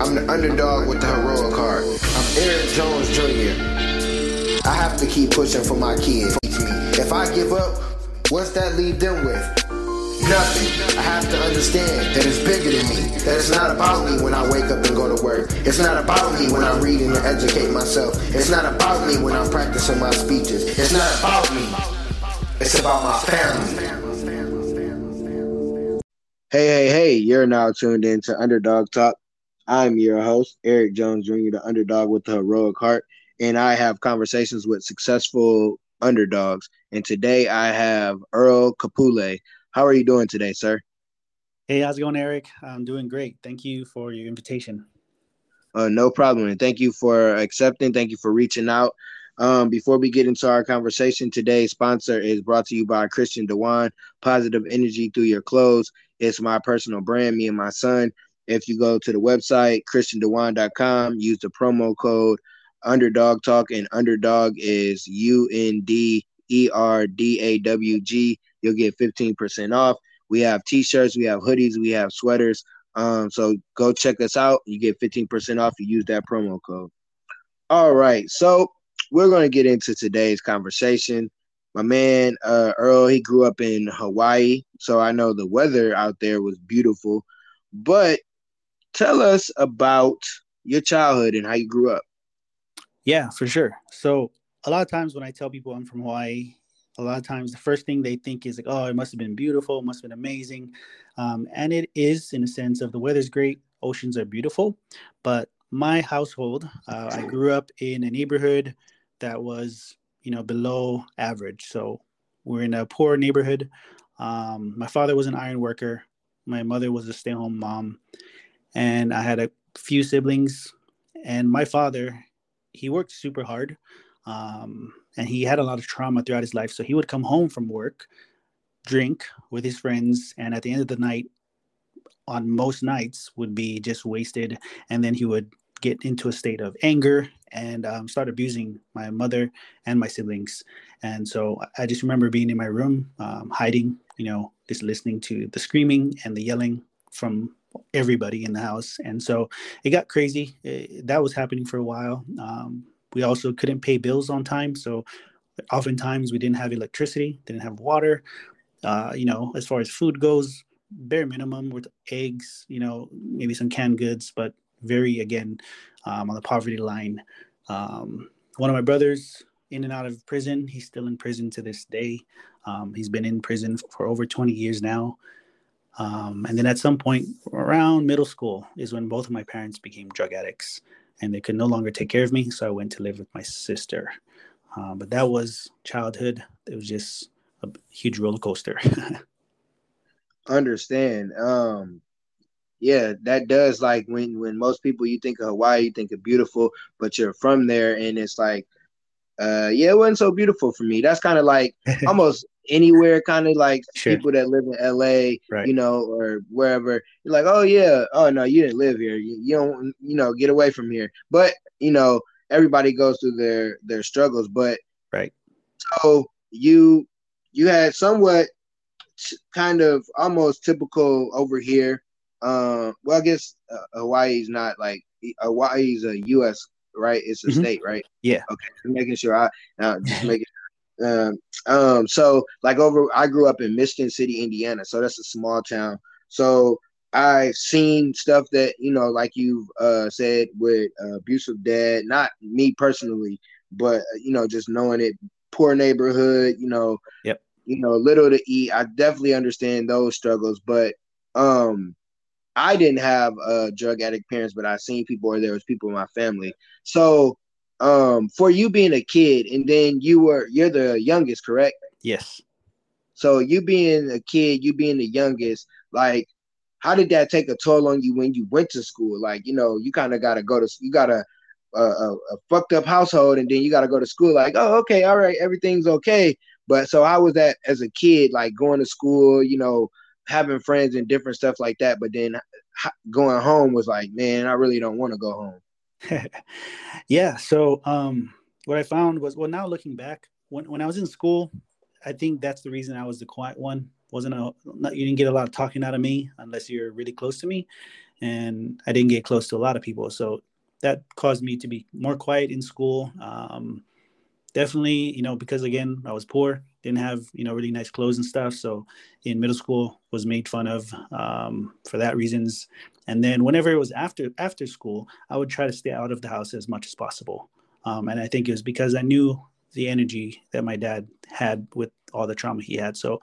I'm the underdog with the heroic heart. I'm Eric Jones Jr. I have to keep pushing for my kids. If I give up, what's that leave them with? Nothing. I have to understand that it's bigger than me. That it's not about me when I wake up and go to work. It's not about me when I'm reading and educate myself. It's not about me when I'm practicing my speeches. It's not about me. It's about my family. Hey, hey, hey, you're now tuned in to Underdog Talk. I'm your host, Eric Jones Jr., the underdog with the heroic heart, and I have conversations with successful underdogs. And today I have Earl Kapule. How are you doing today, sir? Hey, how's it going, Eric? I'm doing great. Thank you for your invitation. Uh, no problem. And thank you for accepting. Thank you for reaching out. Um, before we get into our conversation, today's sponsor is brought to you by Christian Dewan, Positive Energy Through Your Clothes. It's my personal brand, me and my son. If you go to the website, christiandewan.com, use the promo code underdog talk, and underdog is U N D E R D A W G. You'll get 15% off. We have t shirts, we have hoodies, we have sweaters. Um, so go check us out. You get 15% off. You use that promo code. All right. So we're going to get into today's conversation. My man, uh, Earl, he grew up in Hawaii. So I know the weather out there was beautiful. But tell us about your childhood and how you grew up. Yeah, for sure. So a lot of times when I tell people I'm from Hawaii, a lot of times the first thing they think is like, oh, it must have been beautiful, it must have been amazing. Um, and it is in a sense of the weather's great, oceans are beautiful. But my household, uh, I grew up in a neighborhood that was, you know, below average. So we're in a poor neighborhood. Um, my father was an iron worker. My mother was a stay-home mom, and I had a few siblings. And my father, he worked super hard. Um, and he had a lot of trauma throughout his life. So he would come home from work, drink with his friends, and at the end of the night, on most nights, would be just wasted. And then he would get into a state of anger and um, start abusing my mother and my siblings. And so I just remember being in my room, um, hiding, you know, just listening to the screaming and the yelling from everybody in the house. And so it got crazy. It, that was happening for a while. Um, we also couldn't pay bills on time. So oftentimes we didn't have electricity, didn't have water. Uh, you know, as far as food goes, bare minimum with eggs, you know, maybe some canned goods, but very, again, um, on the poverty line. Um, one of my brothers in and out of prison. He's still in prison to this day. Um, he's been in prison for over 20 years now. Um, and then at some point around middle school is when both of my parents became drug addicts and they could no longer take care of me. So I went to live with my sister. Um, but that was childhood. It was just a huge roller coaster. Understand. Um, yeah, that does like when when most people you think of Hawaii, you think of beautiful, but you're from there, and it's like, uh, yeah, it wasn't so beautiful for me. That's kind of like almost anywhere, kind of like sure. people that live in LA, right. you know, or wherever. You're like, oh yeah, oh no, you didn't live here. You, you don't, you know, get away from here. But you know, everybody goes through their their struggles. But right. So you you had somewhat kind of almost typical over here. Uh, well, I guess uh, Hawaii's not like Hawaii's a U.S. right? It's a mm-hmm. state, right? Yeah. Okay, just making sure I uh, just making um, um, so like over, I grew up in Michigan City, Indiana, so that's a small town. So I've seen stuff that you know, like you've uh, said with uh, abusive dad. Not me personally, but uh, you know, just knowing it, poor neighborhood. You know, yep. You know, little to eat. I definitely understand those struggles, but um, I didn't have uh, drug addict parents, but I've seen people, or there was people in my family. So um for you being a kid and then you were you're the youngest correct? Yes. So you being a kid you being the youngest like how did that take a toll on you when you went to school? Like you know you kind of got to go to you got a, a, a fucked up household and then you got to go to school like oh okay all right everything's okay. But so how was that as a kid like going to school you know having friends and different stuff like that but then going home was like man i really don't want to go home yeah. So um, what I found was, well, now looking back, when, when I was in school, I think that's the reason I was the quiet one. Wasn't a not, you didn't get a lot of talking out of me unless you're really close to me, and I didn't get close to a lot of people. So that caused me to be more quiet in school. Um, definitely, you know, because again, I was poor, didn't have, you know, really nice clothes and stuff. So in middle school was made fun of um, for that reasons. And then whenever it was after after school, I would try to stay out of the house as much as possible. Um, and I think it was because I knew the energy that my dad had with all the trauma he had. So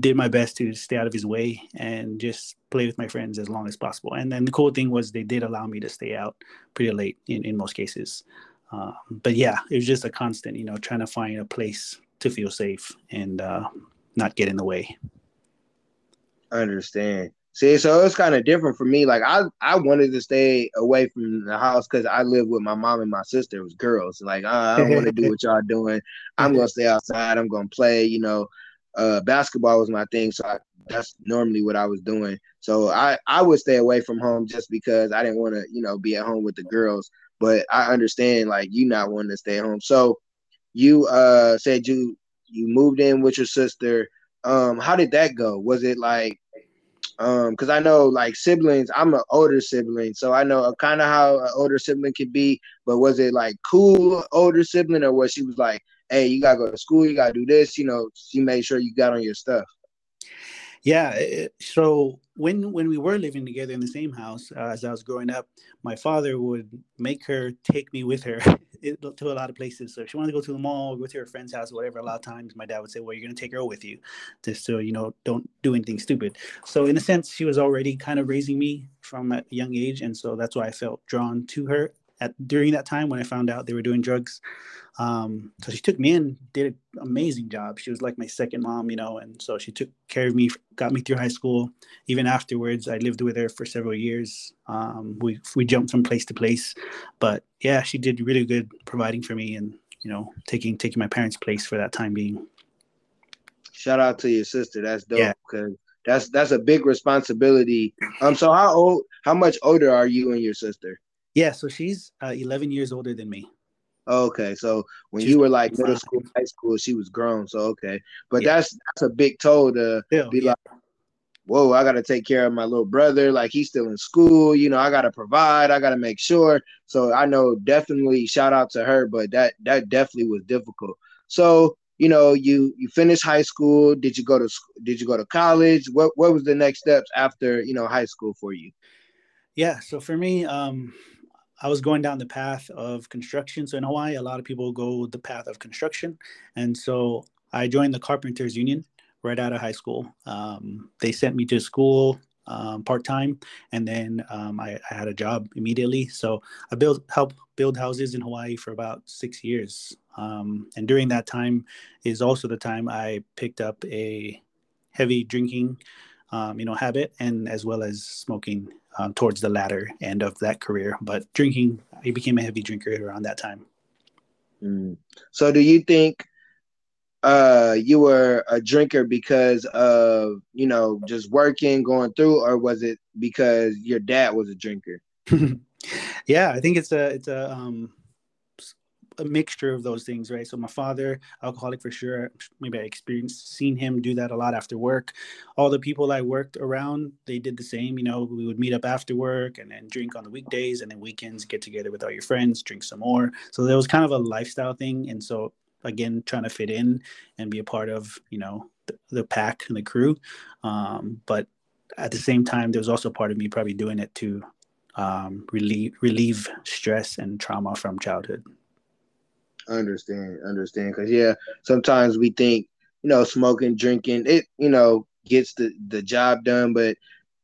did my best to stay out of his way and just play with my friends as long as possible. And then the cool thing was they did allow me to stay out pretty late in, in most cases. Uh, but yeah, it was just a constant, you know, trying to find a place to feel safe and uh, not get in the way. I understand. See, so it's kind of different for me. Like I, I wanted to stay away from the house because I live with my mom and my sister. It was girls. Like uh, I don't want to do what y'all doing. I'm gonna stay outside. I'm gonna play. You know, uh, basketball was my thing, so I, that's normally what I was doing. So I, I would stay away from home just because I didn't want to, you know, be at home with the girls. But I understand like you not wanting to stay home. So you uh said you you moved in with your sister. Um, how did that go? Was it like um because i know like siblings i'm an older sibling so i know kind of how an older sibling can be but was it like cool older sibling or was she was like hey, you gotta go to school, you gotta do this. You know, she made sure you got on your stuff. Yeah. So when when we were living together in the same house uh, as I was growing up, my father would make her take me with her to a lot of places. So if she wanted to go to the mall, go to her friend's house, whatever. A lot of times, my dad would say, "Well, you're going to take her with you, just so you know, don't do anything stupid." So in a sense, she was already kind of raising me from a young age, and so that's why I felt drawn to her at during that time when I found out they were doing drugs. Um, so she took me in, did an amazing job. She was like my second mom, you know, and so she took care of me, got me through high school. Even afterwards, I lived with her for several years. Um, we we jumped from place to place, but yeah, she did really good providing for me and you know taking taking my parents' place for that time being. Shout out to your sister. That's dope because yeah. that's that's a big responsibility. Um, so how old, how much older are you and your sister? Yeah, so she's uh, 11 years older than me. Okay, so when she's you were like middle school, high school, she was grown. So okay, but yeah. that's that's a big toll to still, be yeah. like, whoa, I got to take care of my little brother. Like he's still in school. You know, I got to provide. I got to make sure. So I know definitely shout out to her, but that that definitely was difficult. So you know, you you finished high school. Did you go to did you go to college? What what was the next steps after you know high school for you? Yeah, so for me, um, I was going down the path of construction. So in Hawaii, a lot of people go the path of construction, and so I joined the Carpenters Union right out of high school. Um, they sent me to school um, part time, and then um, I, I, had a job immediately. So I built help build houses in Hawaii for about six years, um, and during that time is also the time I picked up a heavy drinking, um, you know, habit, and as well as smoking um, towards the latter end of that career. But drinking, he became a heavy drinker around that time. Mm. So, do you think uh, you were a drinker because of you know just working, going through, or was it because your dad was a drinker? yeah, I think it's a it's a um, a mixture of those things, right? So my father, alcoholic for sure. Maybe I experienced seen him do that a lot after work. All the people I worked around, they did the same. You know, we would meet up after work and then drink on the weekdays, and then weekends get together with all your friends, drink some more. So there was kind of a lifestyle thing, and so again, trying to fit in and be a part of you know the, the pack and the crew. Um, but at the same time, there was also part of me probably doing it to um, relieve relieve stress and trauma from childhood. Understand, understand. Because yeah, sometimes we think you know smoking, drinking, it you know gets the the job done, but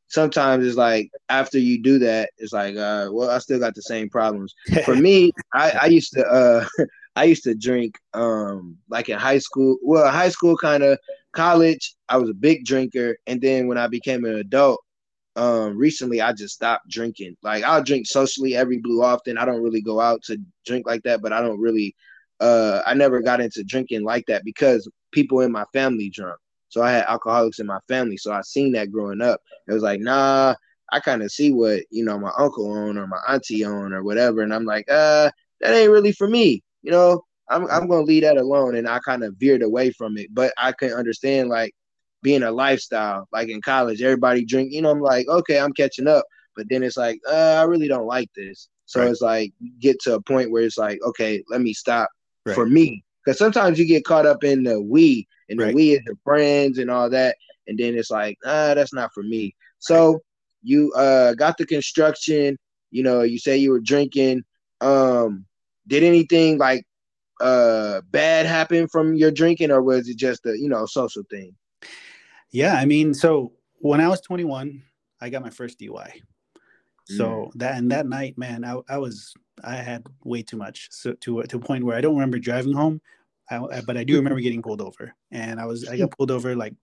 sometimes it's like after you do that, it's like, uh, well, I still got the same problems. For me, I, I used to uh I used to drink um like in high school. Well, high school kind of college, I was a big drinker, and then when I became an adult, um recently I just stopped drinking. Like I'll drink socially every blue often. I don't really go out to drink like that, but I don't really uh, I never got into drinking like that because people in my family drunk. So I had alcoholics in my family. So I seen that growing up. It was like, nah, I kind of see what, you know, my uncle own or my auntie own or whatever. And I'm like, uh, that ain't really for me. You know, I'm, I'm going to leave that alone. And I kind of veered away from it. But I can understand like being a lifestyle, like in college, everybody drink, you know, I'm like, okay, I'm catching up. but then it's like, uh, I really don't like this. So right. it's like get to a point where it's like, okay, let me stop right. for me. Because sometimes you get caught up in the we and the right. we is your friends and all that, and then it's like, ah, that's not for me. So you uh got the construction. You know, you say you were drinking. Um, did anything like uh bad happen from your drinking, or was it just a you know social thing? Yeah, I mean, so when I was 21, I got my first DUI. So mm. that and that night, man, I, I was I had way too much, so to to a point where I don't remember driving home, I, but I do remember getting pulled over, and I was I got pulled over like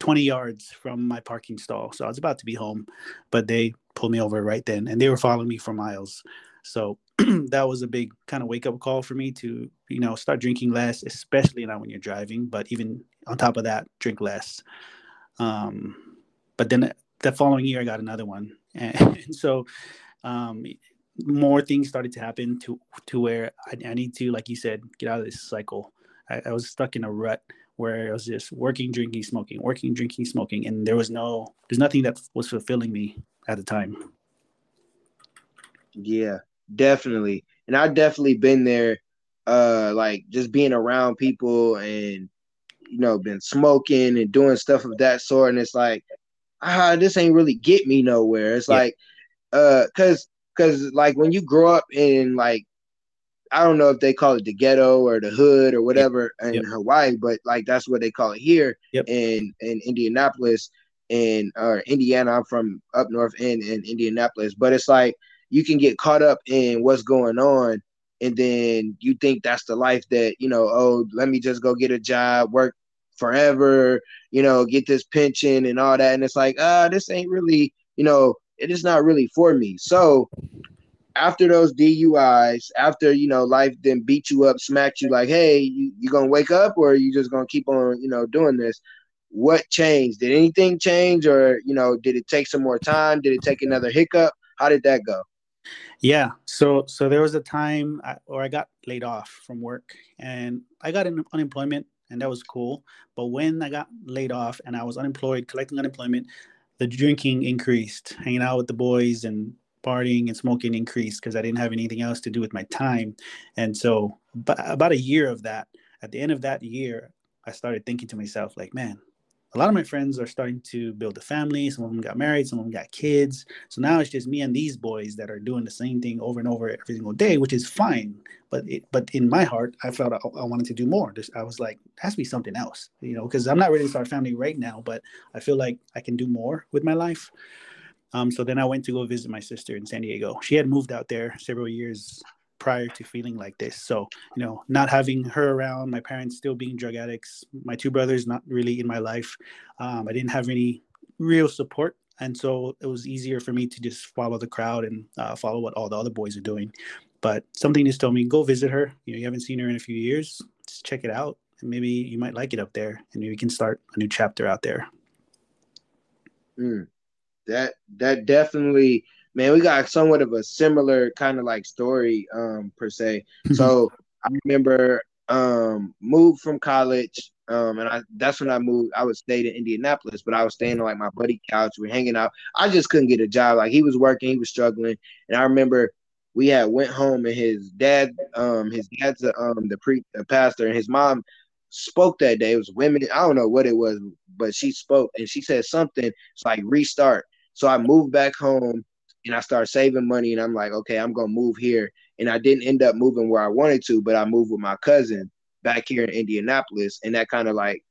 20 yards from my parking stall, so I was about to be home, but they pulled me over right then, and they were following me for miles. So that was a big kind of wake up call for me to you know start drinking less, especially not when you're driving, but even on top of that, drink less. Um, but then the following year, I got another one, and, so um, more things started to happen to to where I, I, need to, like you said, get out of this cycle. I, I was stuck in a rut where I was just working, drinking, smoking, working, drinking, smoking, and there was no, there's nothing that was fulfilling me at the time. Yeah, definitely, and I've definitely been there. Uh, like just being around people and you know been smoking and doing stuff of that sort, and it's like ah, this ain't really get me nowhere. It's yeah. like, uh, cause, cause like when you grow up in like, I don't know if they call it the ghetto or the hood or whatever yep. in yep. Hawaii, but like that's what they call it here yep. in in Indianapolis and or Indiana. I'm from up north in in Indianapolis, but it's like you can get caught up in what's going on and then you think that's the life that you know oh let me just go get a job work forever, you know, get this pension and all that. And it's like, ah, uh, this ain't really, you know, it is not really for me. So after those DUIs, after you know, life then beat you up, smacked you like, hey, you, you gonna wake up or you just gonna keep on, you know, doing this? What changed? Did anything change, or you know, did it take some more time? Did it take another hiccup? How did that go? Yeah, so so there was a time I, or I got laid off from work, and I got an unemployment and that was cool. But when I got laid off and I was unemployed, collecting unemployment, the drinking increased, hanging out with the boys and partying and smoking increased because I didn't have anything else to do with my time. And so, about a year of that, at the end of that year, I started thinking to myself, like, man, a lot of my friends are starting to build a family. Some of them got married, some of them got kids. So now it's just me and these boys that are doing the same thing over and over every single day, which is fine. But it, but in my heart, I felt I, I wanted to do more. Just, I was like, it has to be something else, you know, because I'm not ready to start family right now, but I feel like I can do more with my life. Um, so then I went to go visit my sister in San Diego. She had moved out there several years prior to feeling like this. So, you know, not having her around, my parents still being drug addicts, my two brothers not really in my life. Um, I didn't have any real support. And so it was easier for me to just follow the crowd and uh, follow what all the other boys are doing. But something just told me, go visit her. You know, you haven't seen her in a few years. Just check it out. And maybe you might like it up there and maybe we can start a new chapter out there. Mm, that, that definitely, man, we got somewhat of a similar kind of like story, um, per se. so I remember um moved from college. Um, and I that's when I moved. I would stay in Indianapolis, but I was staying on like my buddy couch. We are hanging out. I just couldn't get a job. Like he was working, he was struggling. And I remember we had went home and his dad, um, his dad's a, um the pre the pastor, and his mom spoke that day. It was women. I don't know what it was, but she spoke and she said something. It's like restart. So I moved back home and I started saving money and I'm like, okay, I'm gonna move here. And I didn't end up moving where I wanted to, but I moved with my cousin back here in Indianapolis, and that kind of like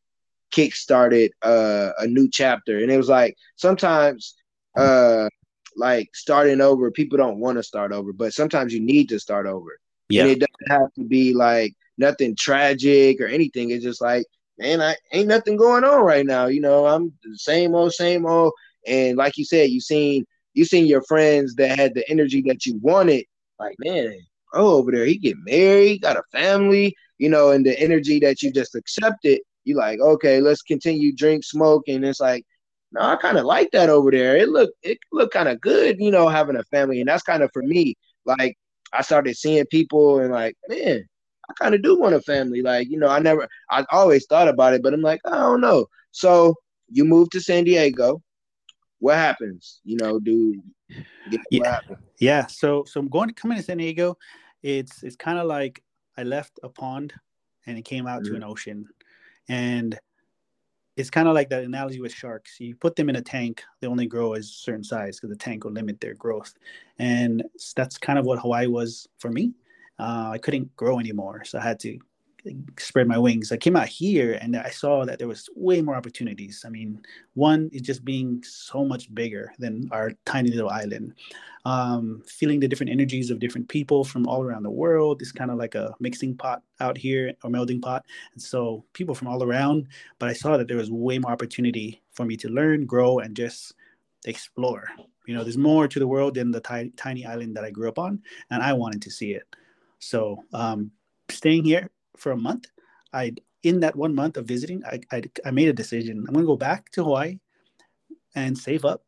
kick started uh, a new chapter. And it was like sometimes uh like starting over, people don't want to start over, but sometimes you need to start over. Yeah. And it doesn't have to be like nothing tragic or anything. It's just like, man, I ain't nothing going on right now. You know, I'm the same old, same old. And like you said, you've seen you seen your friends that had the energy that you wanted, like man, oh over there, he get married, got a family, you know, and the energy that you just accepted, you like, okay, let's continue drink, smoke, and it's like, no, I kind of like that over there. It look it look kind of good, you know, having a family, and that's kind of for me. Like I started seeing people and like, man, I kind of do want a family. Like, you know, I never, I always thought about it, but I'm like, I don't know. So you moved to San Diego what happens? You know, do yeah, yeah. So so I'm going to come into San Diego. It's it's kind of like I left a pond and it came out mm-hmm. to an ocean, and it's kind of like that analogy with sharks. You put them in a tank, they only grow a certain size because the tank will limit their growth, and that's kind of what Hawaii was for me. Uh, I couldn't grow anymore, so I had to spread my wings. I came out here and I saw that there was way more opportunities. I mean, one is just being so much bigger than our tiny little island. Um, feeling the different energies of different people from all around the world. It's kind of like a mixing pot out here or melting pot. And so people from all around, but I saw that there was way more opportunity for me to learn, grow, and just explore. You know, there's more to the world than the tiny, tiny island that I grew up on, and I wanted to see it. So um, staying here for a month. I in that one month of visiting, I, I, I made a decision. I'm going to go back to Hawaii and save up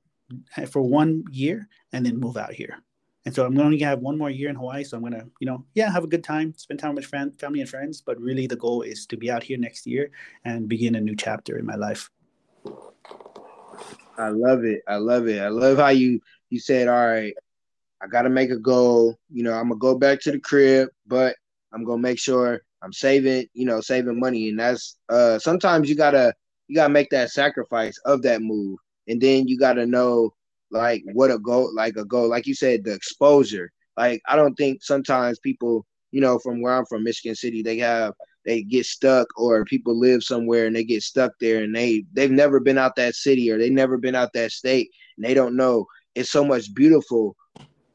for one year and then move out here. And so I'm going to have one more year in Hawaii. So I'm going to, you know, yeah, have a good time, spend time with friend, family and friends. But really, the goal is to be out here next year and begin a new chapter in my life. I love it. I love it. I love how you you said, all right, I got to make a goal. You know, I'm gonna go back to the crib, but I'm gonna make sure I'm saving, you know, saving money, and that's uh sometimes you gotta you gotta make that sacrifice of that move, and then you gotta know like what a goal, like a goal, like you said, the exposure. Like I don't think sometimes people, you know, from where I'm from, Michigan City, they have they get stuck, or people live somewhere and they get stuck there, and they they've never been out that city or they never been out that state, and they don't know. It's so much beautiful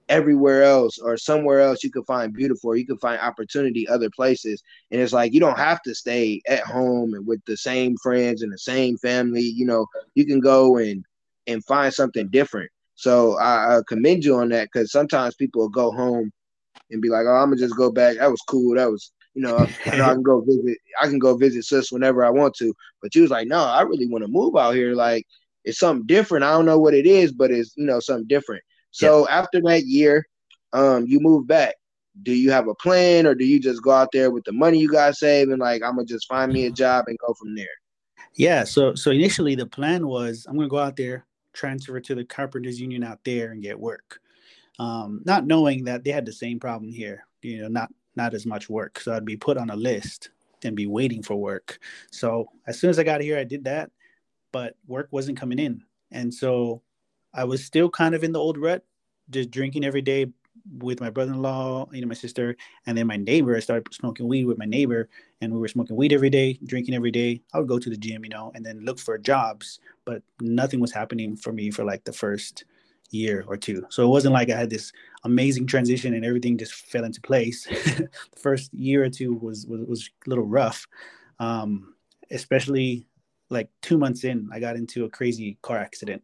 everywhere else or somewhere else you can find beautiful you can find opportunity other places. And it's like you don't have to stay at home and with the same friends and the same family. You know you can go and and find something different. So i, I commend you on that because sometimes people will go home and be like oh i'm gonna just go back. That was cool. That was you know, I, know I can go visit i can go visit sis whenever i want to. But she was like no i really want to move out here. Like it's something different. I don't know what it is but it's you know something different so yeah. after that year, um, you move back. Do you have a plan, or do you just go out there with the money you got saved and like I'm gonna just find me a job and go from there? Yeah. So so initially the plan was I'm gonna go out there, transfer to the carpenters union out there, and get work. Um, not knowing that they had the same problem here. You know, not not as much work. So I'd be put on a list and be waiting for work. So as soon as I got here, I did that, but work wasn't coming in, and so I was still kind of in the old rut, just drinking every day with my brother-in-law, you know, my sister, and then my neighbor. I started smoking weed with my neighbor, and we were smoking weed every day, drinking every day. I would go to the gym, you know, and then look for jobs, but nothing was happening for me for like the first year or two. So it wasn't like I had this amazing transition and everything just fell into place. the first year or two was was, was a little rough, um, especially like two months in, I got into a crazy car accident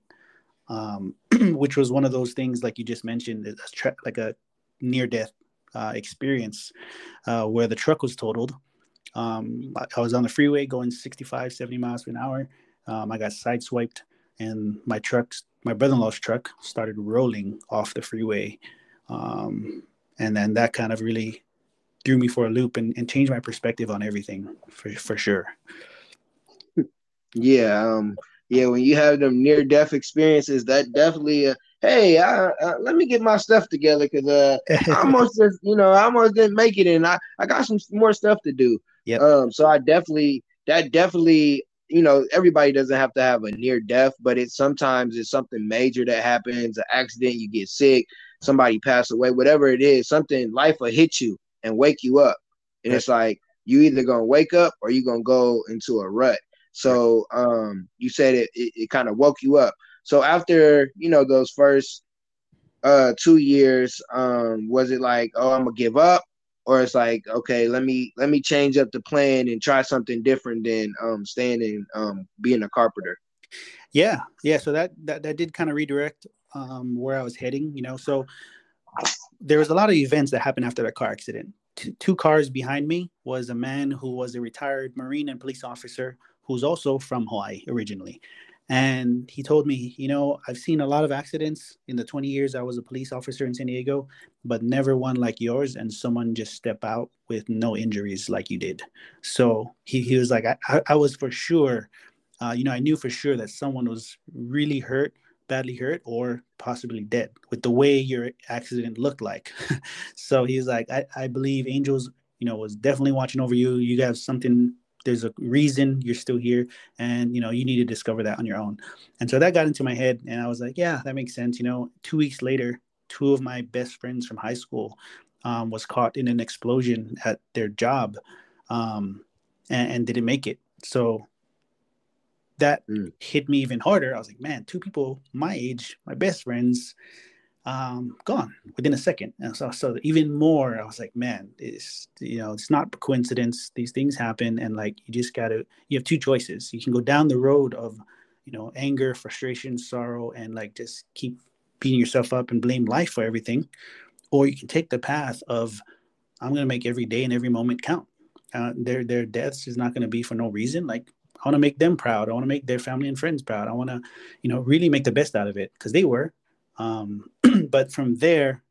um, which was one of those things like you just mentioned, a tra- like a near death uh, experience uh, where the truck was totaled. Um, I, I, was on the freeway going 65, 70 miles an hour. Um, I got sideswiped, and my truck, my brother-in-law's truck, started rolling off the freeway, um, and then that kind of really threw me for a loop and, and changed my perspective on everything for for sure. Yeah, um, yeah, when you have them near death experiences, that definitely, uh, hey, I, uh, let me get my stuff together because uh, I almost just, you know, I almost didn't make it, and I, I got some more stuff to do. Yeah. Um. So I definitely, that definitely, you know, everybody doesn't have to have a near death, but it sometimes it's something major that happens, an accident, you get sick, somebody pass away, whatever it is, something life will hit you and wake you up, and right. it's like you either gonna wake up or you gonna go into a rut. So um, you said it, it, it kind of woke you up. So after you know those first uh, two years, um, was it like, oh, I'm gonna give up, or it's like, okay, let me let me change up the plan and try something different than um, staying and um, being a carpenter? Yeah, yeah. So that that, that did kind of redirect um, where I was heading. You know, so there was a lot of events that happened after that car accident. T- two cars behind me was a man who was a retired Marine and police officer who's also from Hawaii originally. And he told me, you know, I've seen a lot of accidents in the 20 years I was a police officer in San Diego, but never one like yours. And someone just step out with no injuries like you did. So he, he was like, I, I was for sure, uh, you know, I knew for sure that someone was really hurt, badly hurt or possibly dead with the way your accident looked like. so he's like, I, I believe angels, you know, was definitely watching over you. You have something, there's a reason you're still here and, you know, you need to discover that on your own. And so that got into my head and I was like, yeah, that makes sense. You know, two weeks later, two of my best friends from high school um, was caught in an explosion at their job um, and, and didn't make it. So that mm. hit me even harder. I was like, man, two people my age, my best friends, um, gone within a second. And so, so even more, I was like, man, it's you know, it's not coincidence. These things happen, and like you just gotta. You have two choices. You can go down the road of, you know, anger, frustration, sorrow, and like just keep beating yourself up and blame life for everything, or you can take the path of, I'm gonna make every day and every moment count. Uh, their their deaths is not gonna be for no reason. Like I want to make them proud. I want to make their family and friends proud. I want to, you know, really make the best out of it because they were. Um, but from there,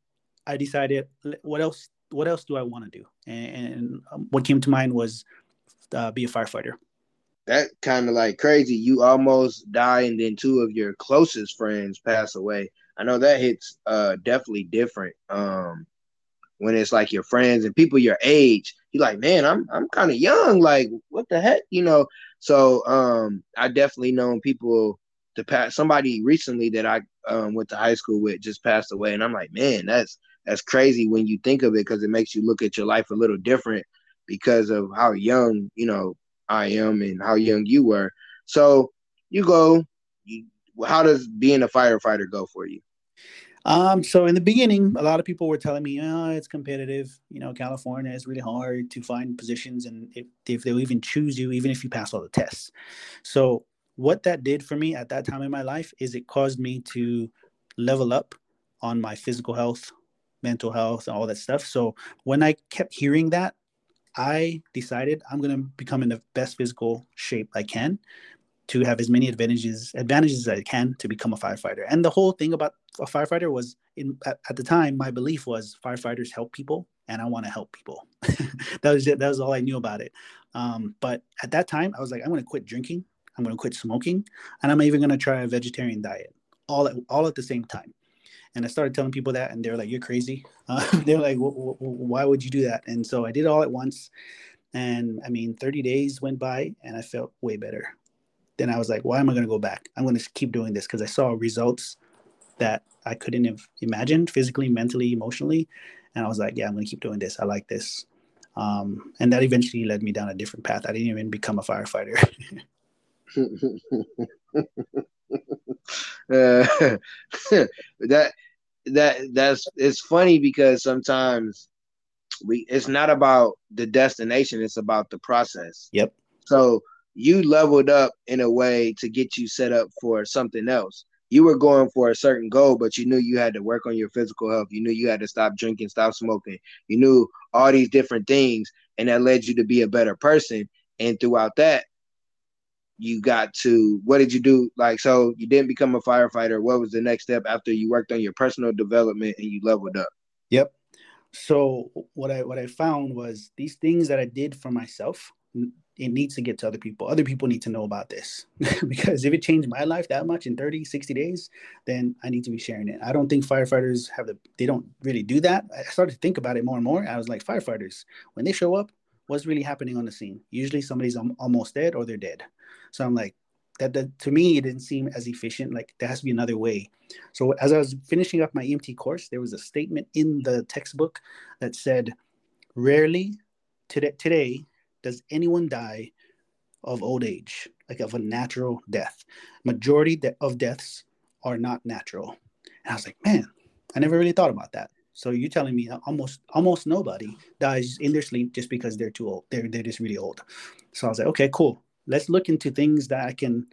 I decided what else. What else do I want to do? And, and um, what came to mind was uh, be a firefighter. That kind of like crazy. You almost die, and then two of your closest friends pass away. I know that hits uh, definitely different. Um, when it's like your friends and people your age, you're like, man, I'm I'm kind of young. Like, what the heck, you know? So um, I definitely known people to pass. Somebody recently that I um, went to high school with just passed away, and I'm like, man, that's that's crazy when you think of it because it makes you look at your life a little different because of how young you know I am and how young you were. So you go. You, how does being a firefighter go for you? Um, so in the beginning, a lot of people were telling me, oh, it's competitive. You know, California is really hard to find positions, and if, if they'll even choose you, even if you pass all the tests. So what that did for me at that time in my life is it caused me to level up on my physical health, mental health, and all that stuff. So when I kept hearing that, I decided I'm going to become in the best physical shape I can to have as many advantages advantages as I can to become a firefighter. And the whole thing about a firefighter was in at, at the time my belief was firefighters help people and I want to help people. that was it. That was all I knew about it. Um, but at that time, I was like, I'm going to quit drinking. I'm going to quit smoking, and I'm even going to try a vegetarian diet, all at all at the same time. And I started telling people that, and they're like, "You're crazy." Uh, they're like, "Why would you do that?" And so I did all at once. And I mean, 30 days went by, and I felt way better then I was like, why am I going to go back? I'm going to keep doing this because I saw results that I couldn't have imagined physically, mentally, emotionally. And I was like, yeah, I'm going to keep doing this. I like this. Um, and that eventually led me down a different path. I didn't even become a firefighter. uh, that that that's it's funny because sometimes we it's not about the destination it's about the process yep so you leveled up in a way to get you set up for something else. You were going for a certain goal, but you knew you had to work on your physical health. You knew you had to stop drinking, stop smoking. You knew all these different things, and that led you to be a better person. And throughout that, you got to what did you do? Like, so you didn't become a firefighter. What was the next step after you worked on your personal development and you leveled up? Yep. So what I what I found was these things that I did for myself it needs to get to other people. Other people need to know about this because if it changed my life that much in 30, 60 days, then I need to be sharing it. I don't think firefighters have the, they don't really do that. I started to think about it more and more. I was like, firefighters, when they show up, what's really happening on the scene? Usually somebody's almost dead or they're dead. So I'm like, that, that to me, it didn't seem as efficient. Like there has to be another way. So as I was finishing up my EMT course, there was a statement in the textbook that said, rarely today, today does anyone die of old age, like of a natural death? Majority of deaths are not natural. And I was like, man, I never really thought about that. So you're telling me almost almost nobody dies in their sleep just because they're too old. They're they're just really old. So I was like, okay, cool. Let's look into things that I can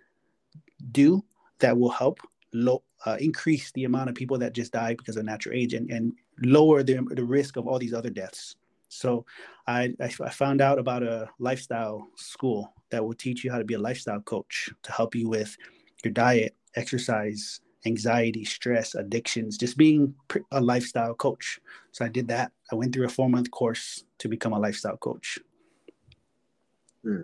do that will help low, uh, increase the amount of people that just die because of natural age and, and lower the, the risk of all these other deaths. So I, I, found out about a lifestyle school that will teach you how to be a lifestyle coach to help you with your diet, exercise, anxiety, stress, addictions, just being a lifestyle coach. So I did that. I went through a four month course to become a lifestyle coach. Hmm.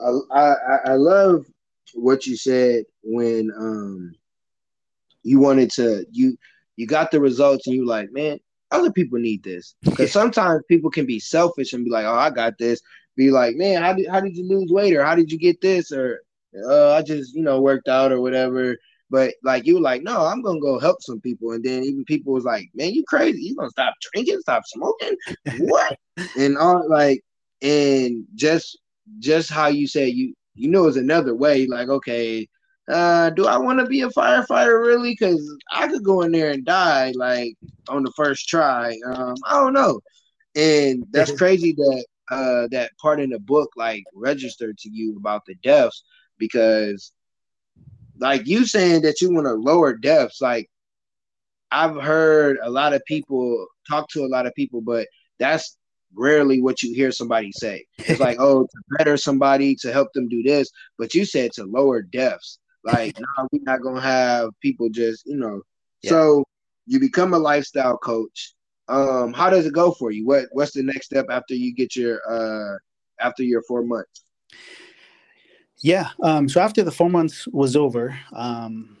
I, I, I love what you said when um you wanted to you you got the results and you like, man, other people need this because sometimes people can be selfish and be like, oh, I got this. Be like, man, how did how did you lose weight or how did you get this or uh, I just you know worked out or whatever. But like you were like, no, I'm gonna go help some people, and then even people was like, man, you crazy? You gonna stop drinking, stop smoking? what? and all like, and just just how you say you you know is another way. Like, okay, uh, do I want to be a firefighter really? Because I could go in there and die like on the first try. Um, I don't know, and that's crazy that uh that part in the book like registered to you about the deaths because like you saying that you want to lower deaths like I've heard a lot of people talk to a lot of people, but that's rarely what you hear somebody say. It's like, oh, to better somebody, to help them do this. But you said to lower deaths. Like, no, we're not gonna have people just, you know. Yeah. So you become a lifestyle coach. Um, how does it go for you? What what's the next step after you get your uh after your four months? Yeah. Um, so after the four months was over, um,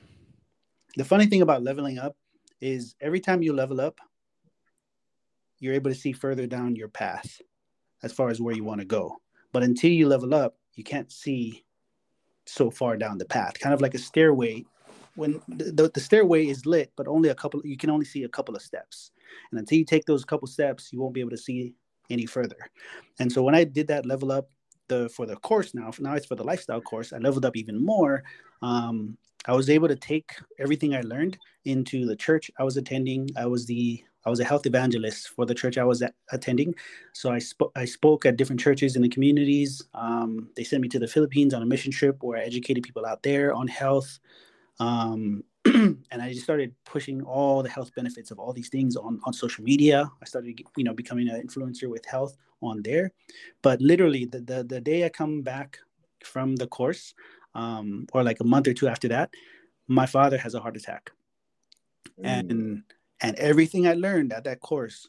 the funny thing about leveling up is every time you level up, you're able to see further down your path as far as where you want to go. But until you level up, you can't see so far down the path. Kind of like a stairway. When the, the stairway is lit, but only a couple, you can only see a couple of steps. And until you take those couple steps, you won't be able to see any further. And so when I did that level up the for the course now, now it's for the lifestyle course, I leveled up even more. Um, I was able to take everything I learned into the church I was attending. I was the I was a health evangelist for the church I was at, attending. So I spoke I spoke at different churches in the communities. Um, they sent me to the Philippines on a mission trip where I educated people out there on health. Um, and I just started pushing all the health benefits of all these things on, on social media. I started, you know, becoming an influencer with health on there. But literally, the the, the day I come back from the course, um, or like a month or two after that, my father has a heart attack, mm. and and everything I learned at that course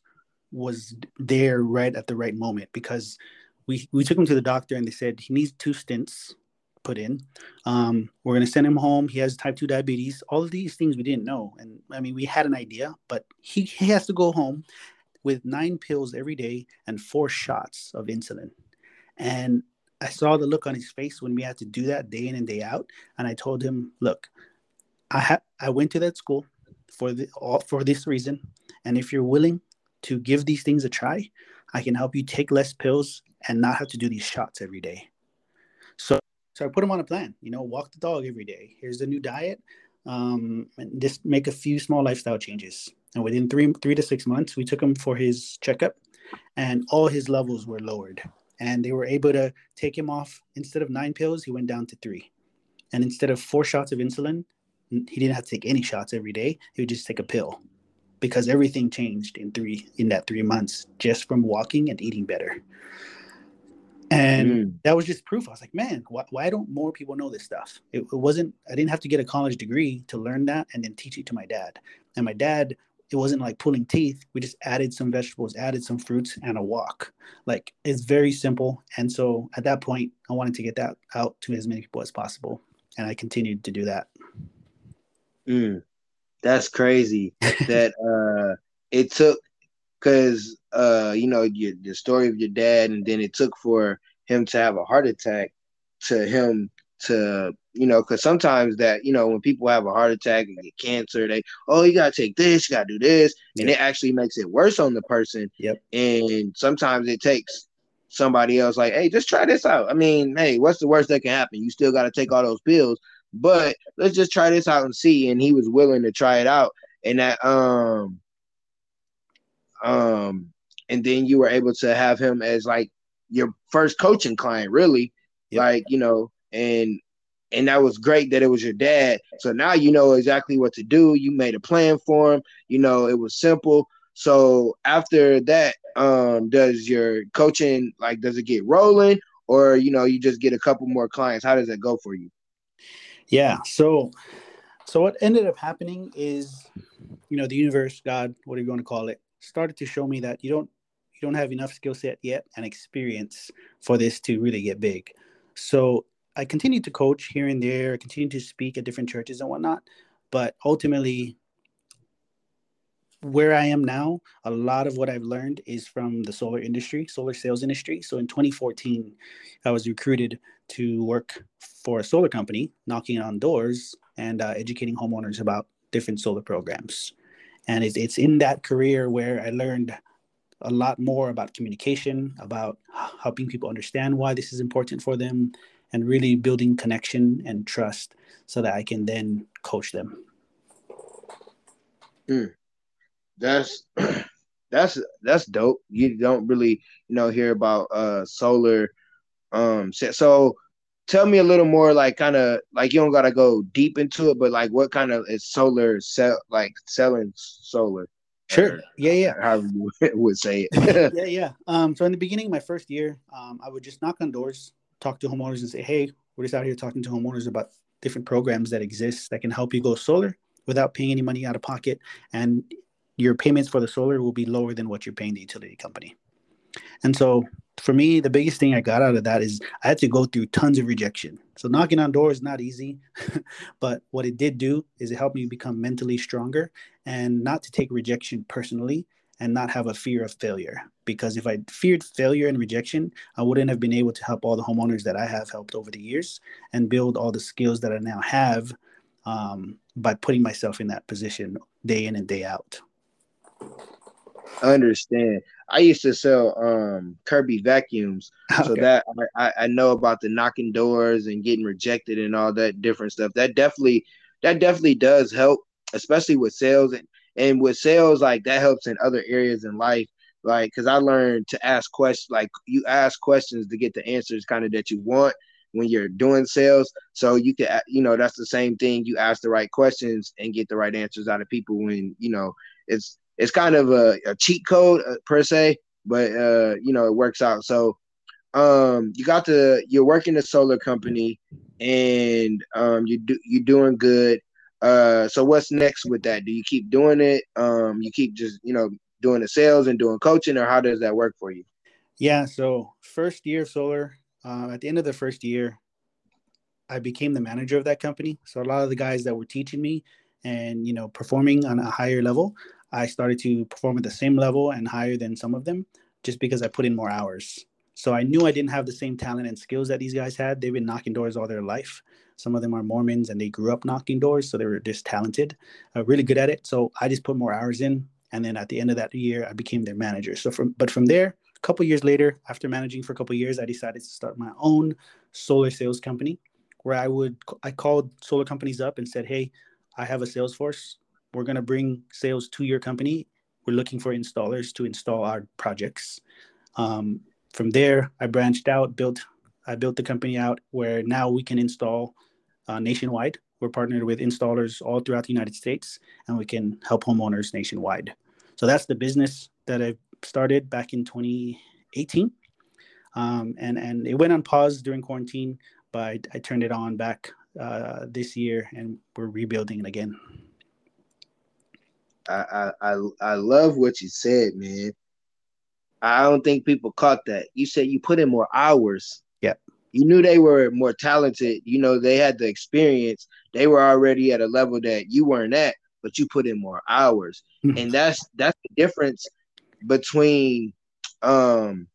was there right at the right moment because we we took him to the doctor and they said he needs two stents put in. Um, we're going to send him home. He has type 2 diabetes. All of these things we didn't know. And I mean, we had an idea, but he, he has to go home with nine pills every day and four shots of insulin. And I saw the look on his face when we had to do that day in and day out. And I told him, look, I ha- I went to that school for the for this reason. And if you're willing to give these things a try, I can help you take less pills and not have to do these shots every day. So so I put him on a plan. You know, walk the dog every day. Here's the new diet. Um, and just make a few small lifestyle changes. And within three three to six months, we took him for his checkup, and all his levels were lowered. And they were able to take him off instead of nine pills, he went down to three. And instead of four shots of insulin, he didn't have to take any shots every day. He would just take a pill because everything changed in three in that three months just from walking and eating better. And mm. that was just proof. I was like, man, why, why don't more people know this stuff? It, it, wasn't, I didn't have to get a college degree to learn that and then teach it to my dad. And my dad, it wasn't like pulling teeth. We just added some vegetables, added some fruits, and a walk. Like it's very simple. And so at that point, I wanted to get that out to as many people as possible. And I continued to do that. Mm, that's crazy that uh, it took because uh, you know your, the story of your dad, and then it took for him to have a heart attack to him to you know because sometimes that you know when people have a heart attack and get cancer they oh you gotta take this you gotta do this yep. and it actually makes it worse on the person. Yep. And sometimes it takes somebody else like hey just try this out. I mean hey what's the worst that can happen? You still gotta take all those pills but let's just try this out and see. And he was willing to try it out. And that um um and then you were able to have him as like your first coaching client, really. Yep. Like, you know, and and that was great that it was your dad. So now you know exactly what to do. You made a plan for him. You know, it was simple. So after that, um, does your coaching like does it get rolling or you know you just get a couple more clients? How does that go for you? Yeah. So, so what ended up happening is, you know, the universe, God, whatever you want to call it, started to show me that you don't you don't have enough skill set yet and experience for this to really get big. So I continued to coach here and there, continued to speak at different churches and whatnot. but ultimately where I am now, a lot of what I've learned is from the solar industry, solar sales industry. So in 2014, I was recruited to work for a solar company, knocking on doors and uh, educating homeowners about different solar programs. And it's, it's in that career where I learned a lot more about communication, about helping people understand why this is important for them, and really building connection and trust so that I can then coach them. Mm that's that's that's dope. You don't really you know hear about uh solar. Um, so tell me a little more, like kind of like you don't gotta go deep into it, but like what kind of is solar sell like selling solar? Sure. Yeah, yeah. How you would say it. yeah, yeah. Um, so in the beginning, of my first year, um, I would just knock on doors, talk to homeowners, and say, "Hey, we're just out here talking to homeowners about different programs that exist that can help you go solar without paying any money out of pocket, and your payments for the solar will be lower than what you're paying the utility company. And so for me, the biggest thing I got out of that is I had to go through tons of rejection. So knocking on doors is not easy, but what it did do is it helped me become mentally stronger and not to take rejection personally and not have a fear of failure. Because if I feared failure and rejection, I wouldn't have been able to help all the homeowners that I have helped over the years and build all the skills that I now have um, by putting myself in that position day in and day out. I understand. I used to sell um Kirby vacuums, okay. so that I, I know about the knocking doors and getting rejected and all that different stuff. That definitely that definitely does help, especially with sales and and with sales like that helps in other areas in life. Like, because I learned to ask questions, like you ask questions to get the answers kind of that you want when you're doing sales. So you can, you know, that's the same thing. You ask the right questions and get the right answers out of people when you know it's it's kind of a, a cheat code uh, per se, but uh, you know it works out. So um, you got the you're working a solar company, and um, you do you're doing good. Uh, so what's next with that? Do you keep doing it? Um, you keep just you know doing the sales and doing coaching, or how does that work for you? Yeah. So first year solar, uh, at the end of the first year, I became the manager of that company. So a lot of the guys that were teaching me and you know performing on a higher level, I started to perform at the same level and higher than some of them just because I put in more hours. So I knew I didn't have the same talent and skills that these guys had. They've been knocking doors all their life. Some of them are Mormons and they grew up knocking doors, so they were just talented, uh, really good at it. So I just put more hours in, and then at the end of that year, I became their manager. So from but from there, a couple years later, after managing for a couple years, I decided to start my own solar sales company, where I would I called solar companies up and said, "Hey, I have a sales force we're going to bring sales to your company. We're looking for installers to install our projects. Um, from there, I branched out, built I built the company out where now we can install uh, nationwide. We're partnered with installers all throughout the United States, and we can help homeowners nationwide. So that's the business that I started back in 2018, um, and and it went on pause during quarantine, but I, I turned it on back uh, this year, and we're rebuilding it again. I, I I love what you said, man. I don't think people caught that. You said you put in more hours. Yeah. You knew they were more talented. You know, they had the experience. They were already at a level that you weren't at, but you put in more hours. Hmm. and that's that's the difference between um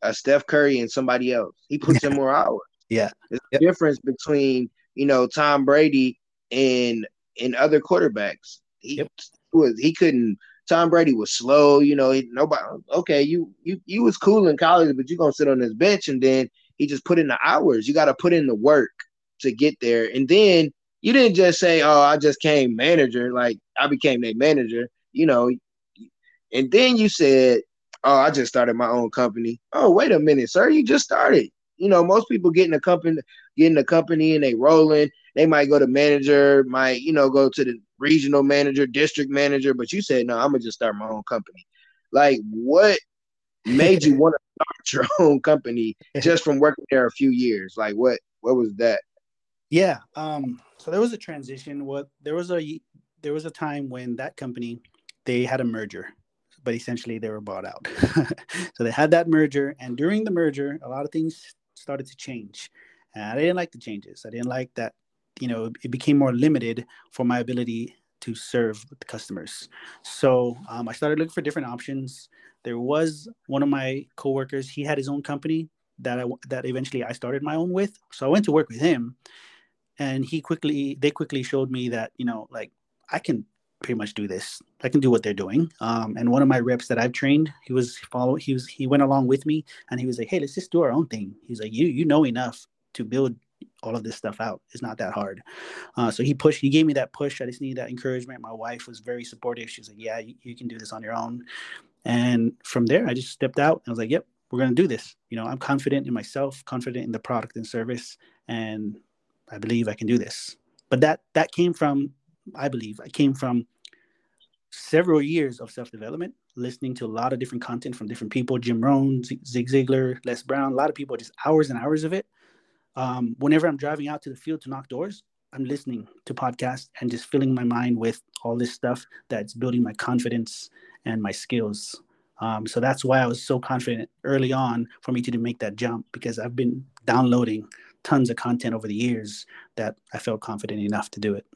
a Steph Curry and somebody else. He puts in more hours. Yeah. There's yep. the difference between, you know, Tom Brady and and other quarterbacks. He, yep was he couldn't. Tom Brady was slow, you know. He, nobody. Okay, you you you was cool in college, but you gonna sit on this bench, and then he just put in the hours. You got to put in the work to get there, and then you didn't just say, "Oh, I just came manager." Like I became their manager, you know. And then you said, "Oh, I just started my own company." Oh, wait a minute, sir, you just started. You know, most people getting a company, getting a company, and they rolling. They might go to manager, might you know go to the regional manager, district manager, but you said, no, I'm gonna just start my own company. Like, what made you want to start your own company just from working there a few years? Like, what what was that? Yeah, um, so there was a transition. What there was a there was a time when that company they had a merger, but essentially they were bought out. so they had that merger, and during the merger, a lot of things started to change. And I didn't like the changes. I didn't like that you know it became more limited for my ability to serve the customers. So um, I started looking for different options. There was one of my coworkers. He had his own company that I that eventually I started my own with. So I went to work with him, and he quickly they quickly showed me that you know like I can pretty much do this. I can do what they're doing. Um, and one of my reps that I've trained, he was follow. He was he went along with me, and he was like, "Hey, let's just do our own thing." He's like, "You you know enough to build all of this stuff out. It's not that hard. Uh, so he pushed, he gave me that push. I just needed that encouragement. My wife was very supportive. She was like, yeah, you, you can do this on your own. And from there, I just stepped out. I was like, yep, we're going to do this. You know, I'm confident in myself, confident in the product and service, and I believe I can do this. But that, that came from, I believe, I came from several years of self-development, listening to a lot of different content from different people, Jim Rohn, Zig Ziglar, Les Brown, a lot of people, just hours and hours of it um, whenever I'm driving out to the field to knock doors, I'm listening to podcasts and just filling my mind with all this stuff that's building my confidence and my skills. Um, so that's why I was so confident early on for me to make that jump because I've been downloading tons of content over the years that I felt confident enough to do it.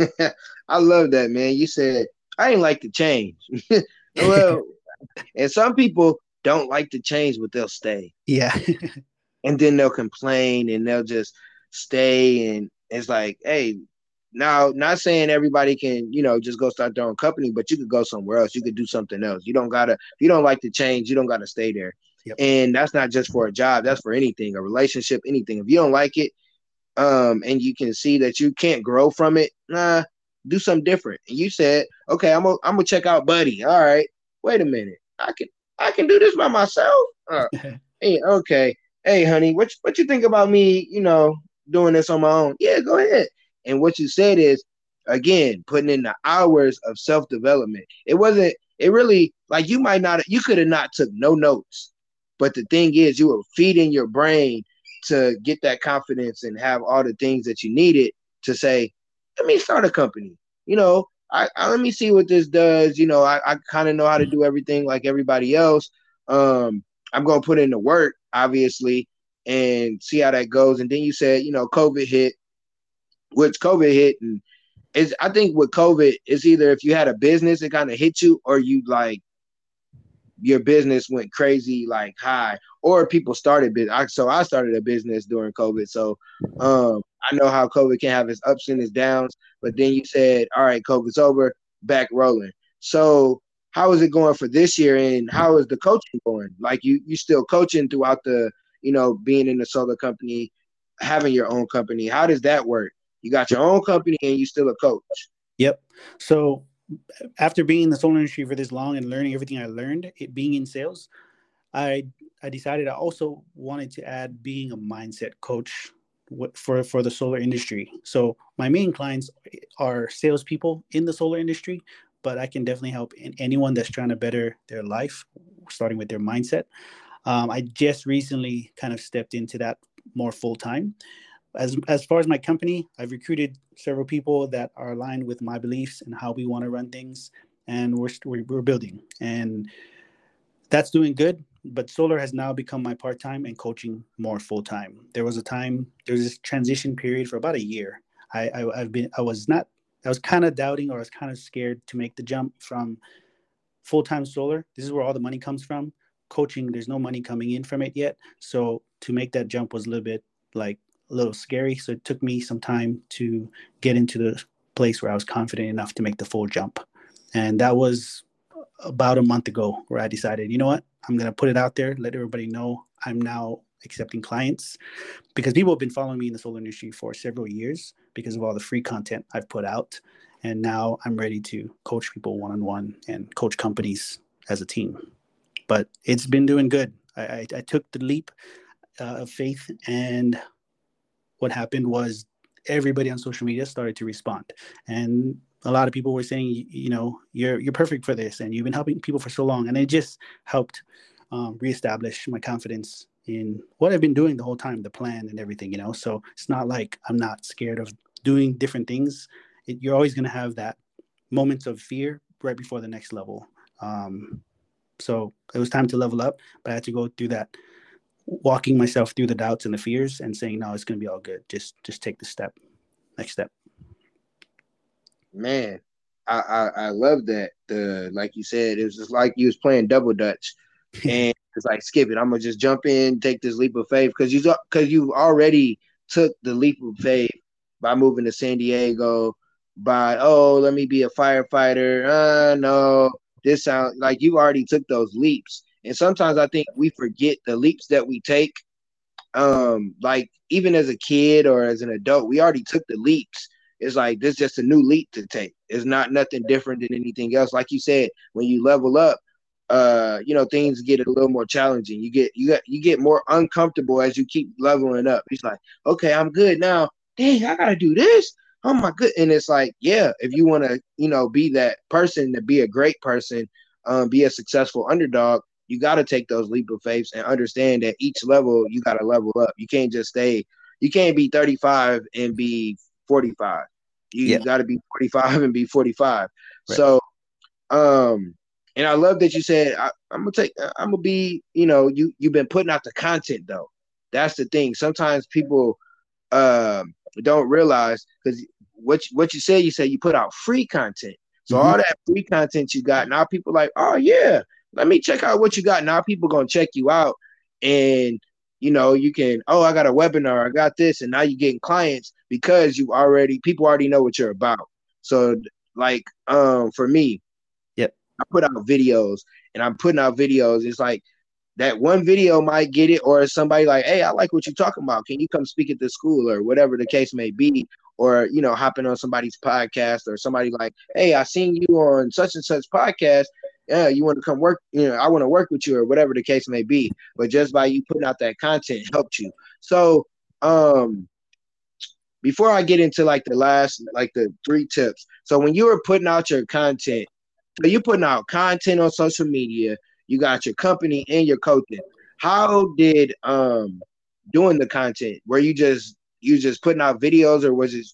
I love that, man. You said I ain't like to change. well, and some people don't like to change, but they'll stay. Yeah. and then they'll complain and they'll just stay. And it's like, hey, now, not saying everybody can, you know, just go start their own company, but you could go somewhere else. You could do something else. You don't gotta, if you don't like to change, you don't gotta stay there. Yep. And that's not just for a job, that's for anything, a relationship, anything. If you don't like it, um, and you can see that you can't grow from it, nah, do something different. And you said, okay, I'm gonna I'm gonna check out Buddy. All right, wait a minute. I can I can do this by myself. Uh, hey, okay. Hey, honey, what what you think about me? You know, doing this on my own? Yeah, go ahead. And what you said is, again, putting in the hours of self development. It wasn't. It really like you might not. You could have not took no notes, but the thing is, you were feeding your brain to get that confidence and have all the things that you needed to say, let me start a company. You know, I, I, let me see what this does. You know, I, I kind of know how to do everything like everybody else. Um, I'm gonna put in the work, obviously, and see how that goes. And then you said, you know, COVID hit, which COVID hit, and is I think with COVID, it's either if you had a business, it kind of hit you, or you like your business went crazy, like high, or people started business. So I started a business during COVID, so um, I know how COVID can have its ups and its downs. But then you said, all right, COVID's over, back rolling. So how is it going for this year, and how is the coaching going? Like you, you still coaching throughout the, you know, being in the solar company, having your own company. How does that work? You got your own company, and you still a coach. Yep. So after being in the solar industry for this long and learning everything I learned, it being in sales, I I decided I also wanted to add being a mindset coach for for the solar industry. So my main clients are salespeople in the solar industry, but I can definitely help anyone that's trying to better their life, starting with their mindset. Um, I just recently kind of stepped into that more full time. As as far as my company, I've recruited several people that are aligned with my beliefs and how we want to run things, and we're we're building, and that's doing good but solar has now become my part-time and coaching more full-time. There was a time there was this transition period for about a year. I, I have been i was not i was kind of doubting or i was kind of scared to make the jump from full-time solar. This is where all the money comes from. Coaching there's no money coming in from it yet. So to make that jump was a little bit like a little scary. So it took me some time to get into the place where i was confident enough to make the full jump. And that was about a month ago where i decided you know what I'm going to put it out there, let everybody know I'm now accepting clients because people have been following me in the solar industry for several years because of all the free content I've put out. And now I'm ready to coach people one on one and coach companies as a team. But it's been doing good. I, I, I took the leap uh, of faith, and what happened was everybody on social media started to respond. And a lot of people were saying, you know, you're you're perfect for this, and you've been helping people for so long, and it just helped um, reestablish my confidence in what I've been doing the whole time, the plan and everything, you know. So it's not like I'm not scared of doing different things. It, you're always going to have that moments of fear right before the next level. Um, so it was time to level up, but I had to go through that walking myself through the doubts and the fears and saying, no, it's going to be all good. Just, just take the step, next step. Man, I, I, I love that. The like you said, it was just like you was playing double dutch, and it's like skip it. I'm gonna just jump in, take this leap of faith because you because you already took the leap of faith by moving to San Diego. By oh, let me be a firefighter. Uh, no, this sounds like you already took those leaps. And sometimes I think we forget the leaps that we take. Um, like even as a kid or as an adult, we already took the leaps it's like this just a new leap to take. It's not nothing different than anything else. Like you said, when you level up, uh, you know, things get a little more challenging. You get you get you get more uncomfortable as you keep leveling up. It's like, okay, I'm good now. Dang, I gotta do this. Oh my good. And it's like, yeah, if you want to, you know, be that person to be a great person, um, be a successful underdog, you got to take those leap of faiths and understand that each level you got to level up. You can't just stay. You can't be 35 and be 45. You yeah. got to be 45 and be 45. Right. So, um, and I love that you said I, am gonna take. I'm gonna be. You know, you you've been putting out the content though. That's the thing. Sometimes people um don't realize because what what you say, you say you put out free content. So mm-hmm. all that free content you got now, people like, oh yeah, let me check out what you got. Now people gonna check you out, and you know, you can, oh, I got a webinar, I got this, and now you're getting clients because you already people already know what you're about. So like um for me, yep, I put out videos and I'm putting out videos. It's like that one video might get it, or somebody like, hey, I like what you're talking about. Can you come speak at the school or whatever the case may be? Or you know, hopping on somebody's podcast or somebody like, hey, I seen you on such and such podcast yeah, you want to come work, you know, I want to work with you or whatever the case may be. But just by you putting out that content helped you. So um before I get into like the last like the three tips. So when you were putting out your content, so you're putting out content on social media, you got your company and your coaching. How did um doing the content? Were you just you just putting out videos or was it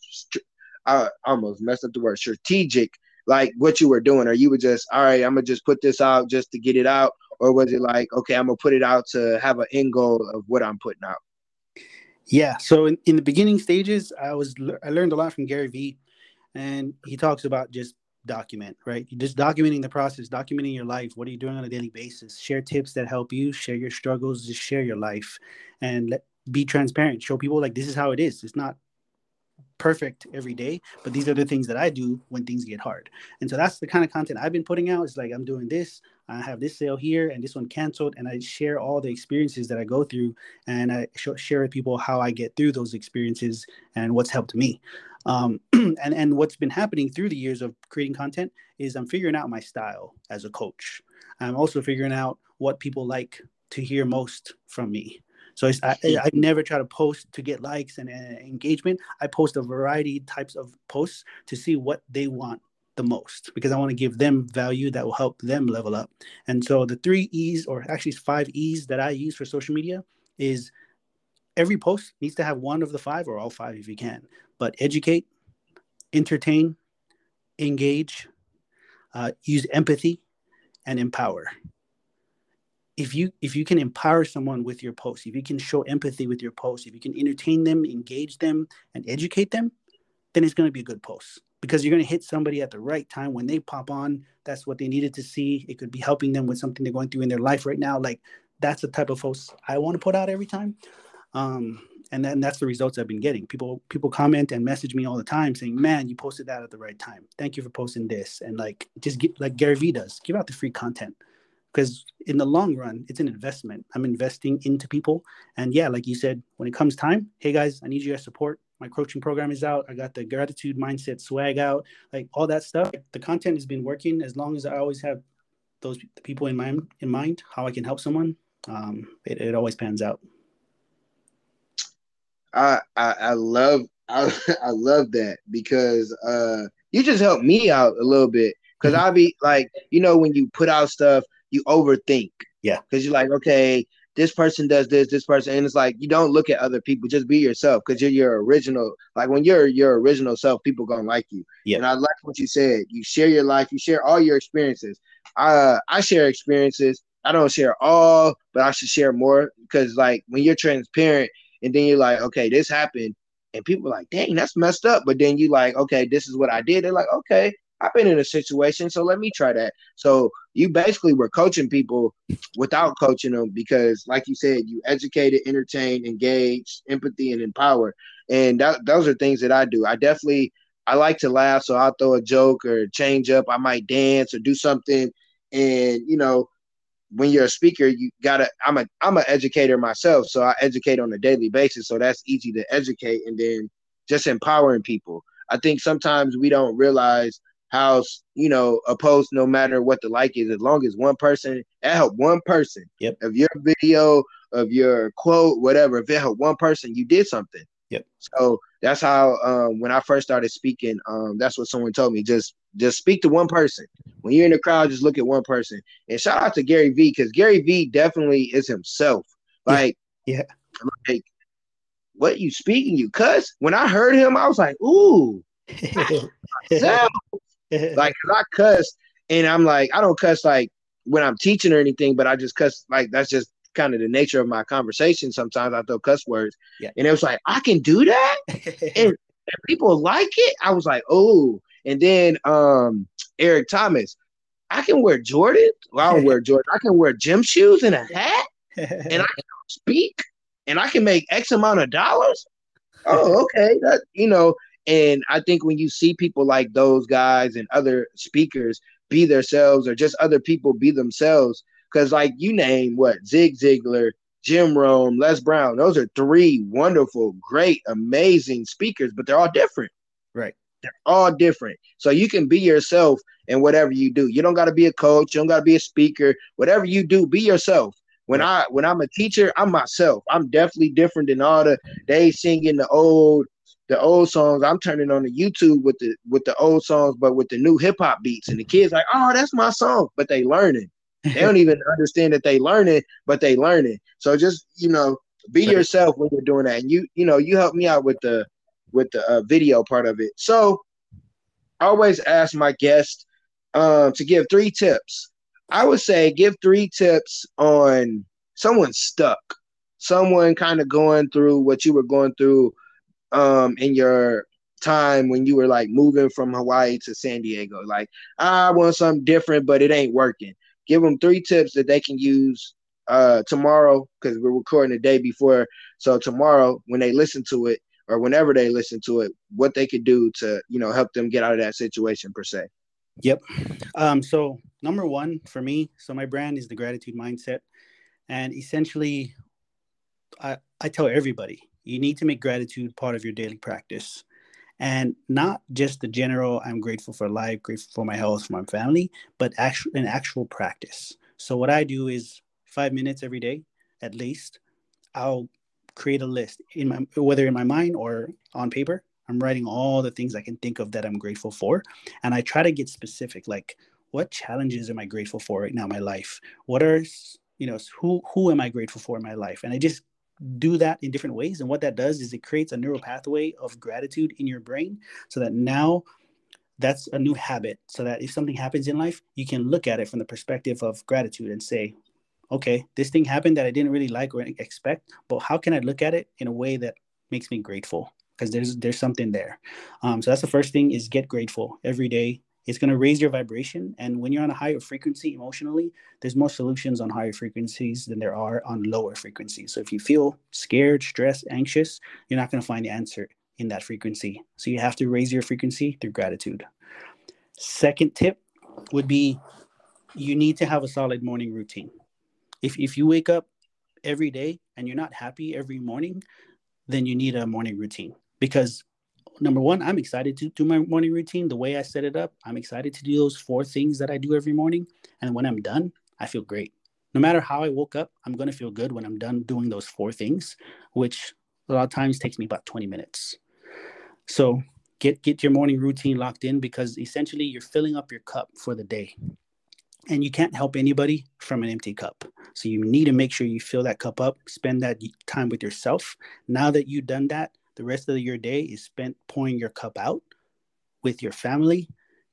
I almost messed up the word strategic like what you were doing, or you were just all right, I'm gonna just put this out just to get it out, or was it like okay, I'm gonna put it out to have an end goal of what I'm putting out? Yeah. So in, in the beginning stages, I was I learned a lot from Gary Vee, and he talks about just document, right? You're just documenting the process, documenting your life. What are you doing on a daily basis? Share tips that help you, share your struggles, just share your life and let, be transparent. Show people like this is how it is. It's not perfect every day, but these are the things that I do when things get hard. And so that's the kind of content I've been putting out. It's like I'm doing this, I have this sale here, and this one canceled, and I share all the experiences that I go through, and I share with people how I get through those experiences and what's helped me. Um, and and what's been happening through the years of creating content is I'm figuring out my style as a coach. I'm also figuring out what people like to hear most from me. So I, I never try to post to get likes and uh, engagement. I post a variety types of posts to see what they want the most because I want to give them value that will help them level up. And so the three E's, or actually five E's that I use for social media is every post needs to have one of the five or all five if you can. But educate, entertain, engage, uh, use empathy, and empower if you if you can empower someone with your post if you can show empathy with your post if you can entertain them engage them and educate them then it's going to be a good post. Because you're going to hit somebody at the right time. When they pop on that's what they needed to see. It could be helping them with something they're going through in their life right now. Like that's the type of post i want to put out every time. Um, and then that's the results i've been getting. People people comment and message me all the time saying man you posted that at the right time. Thank you for posting this. And like just get like gary vee does give out the free content because in the long run it's an investment. I'm investing into people. And yeah like you said when it comes time hey guys i need your support. My coaching program is out. I got the gratitude mindset swag out. Like all that stuff. The content has been working. As long as i always have those people in mind in mind how i can help someone um, it, it always pans out. I, I i love I, I love that because uh you just helped me out a little bit. Because mm-hmm. I'll be like, you know, when you put out stuff, you overthink. Yeah. Because you're like, okay, this person does this, this person, and it's like you don't look at other people, just be yourself because you're your original. Like when you're your original self, people gonna like you. Yeah. And I like what you said. You share your life, you share all your experiences. Uh, I share experiences, I don't share all, but I should share more because like when you're transparent and then you're like, okay, this happened, and people are like, dang, that's messed up. But then you like, okay, this is what I did. They're like, okay, I've been in a situation, so let me try that. So you basically were coaching people without coaching them because, like you said, you educated, entertain, engage, empathy, and empower. And that, those are things that I do. I definitely I like to laugh, so I'll throw a joke or change up. I might dance or do something. And you know, when you're a speaker, you gotta. I'm a I'm an educator myself, so I educate on a daily basis. So that's easy to educate, and then just empowering people. I think sometimes we don't realize how you know opposed no matter what the like is as long as one person it help one person. Yep. of your video of your quote whatever if it helped one person you did something. Yep. So that's how um, when i first started speaking um, that's what someone told me just just speak to one person. When you're in the crowd just look at one person. And shout out to gary vee because gary vee definitely is himself. Like yeah, yeah. like what you speaking you cuss? When i heard him i was like ooh like I cuss and I'm like, I don't cuss like when I'm teaching or anything, but I just cuss like that's just kind of the nature of my conversation. Sometimes I throw cuss words. Yeah. And it was like, I can do that. and, and people like it. I was like, oh. And then um Eric Thomas, I can wear Jordan. Well, I don't wear Jordan. I can wear gym shoes and a hat, and I can speak, and I can make X amount of dollars. Oh, okay. That you know, and I think when you see people like those guys and other speakers be themselves or just other people be themselves, because like you name what Zig Ziglar, Jim Rohn, Les Brown, those are three wonderful, great, amazing speakers, but they're all different. Right. They're all different. So you can be yourself in whatever you do. You don't got to be a coach. You don't got to be a speaker. Whatever you do, be yourself. When I when I'm a teacher, I'm myself. I'm definitely different than all the they singing the old the old songs. I'm turning on the YouTube with the with the old songs, but with the new hip hop beats. And the kids like, oh, that's my song, but they learning. They don't even understand that they learning, but they learning. So just you know, be yourself when you're doing that. And you you know, you help me out with the with the uh, video part of it. So I always ask my guests um, to give three tips. I would say give three tips on someone stuck, someone kind of going through what you were going through um in your time when you were like moving from Hawaii to San Diego? Like, I want something different, but it ain't working. Give them three tips that they can use uh tomorrow because we're recording the day before. So tomorrow, when they listen to it or whenever they listen to it, what they could do to you know help them get out of that situation per se. Yep. Um, so number one for me, so my brand is the gratitude mindset, and essentially, I I tell everybody you need to make gratitude part of your daily practice. And not just the general i'm grateful for life grateful for my health for my family but actual an actual practice. So what i do is five minutes every day at least i'll create a list in my whether in my mind or on paper. I'm writing all the things i can think of that i'm grateful for and i try to get specific like what challenges am i grateful for right now in my life? What are you know who who am i grateful for in my life? And i just do that in different ways. And what that does is it creates a neural pathway of gratitude in your brain so that now that's a new habit. So that if something happens in life, you can look at it from the perspective of gratitude and say, okay, this thing happened that I didn't really like or expect, but how can I look at it in a way that makes me grateful? Because there's there's something there. Um, so that's the first thing is get grateful every day it's going to raise your vibration and when you're on a higher frequency emotionally there's more solutions on higher frequencies than there are on lower frequencies. So if you feel scared stressed anxious you're not going to find the answer in that frequency. So you have to raise your frequency through gratitude. Second tip would be you need to have a solid morning routine. If, if you wake up every day and you're not happy every morning then you need a morning routine because number one, I'm excited to do my morning routine the way I set it up. I'm excited to do those four things that I do every morning. And when I'm done, I feel great. No matter how I woke up, I'm going to feel good when I'm done doing those four things, which a lot of times takes me about 20 minutes. So get get your morning routine locked in because essentially you're filling up your cup for the day. And you can't help anybody from an empty cup. So you need to make sure you fill that cup up, spend that time with yourself. Now that you've done that, the rest of your day is spent pouring your cup out with your family,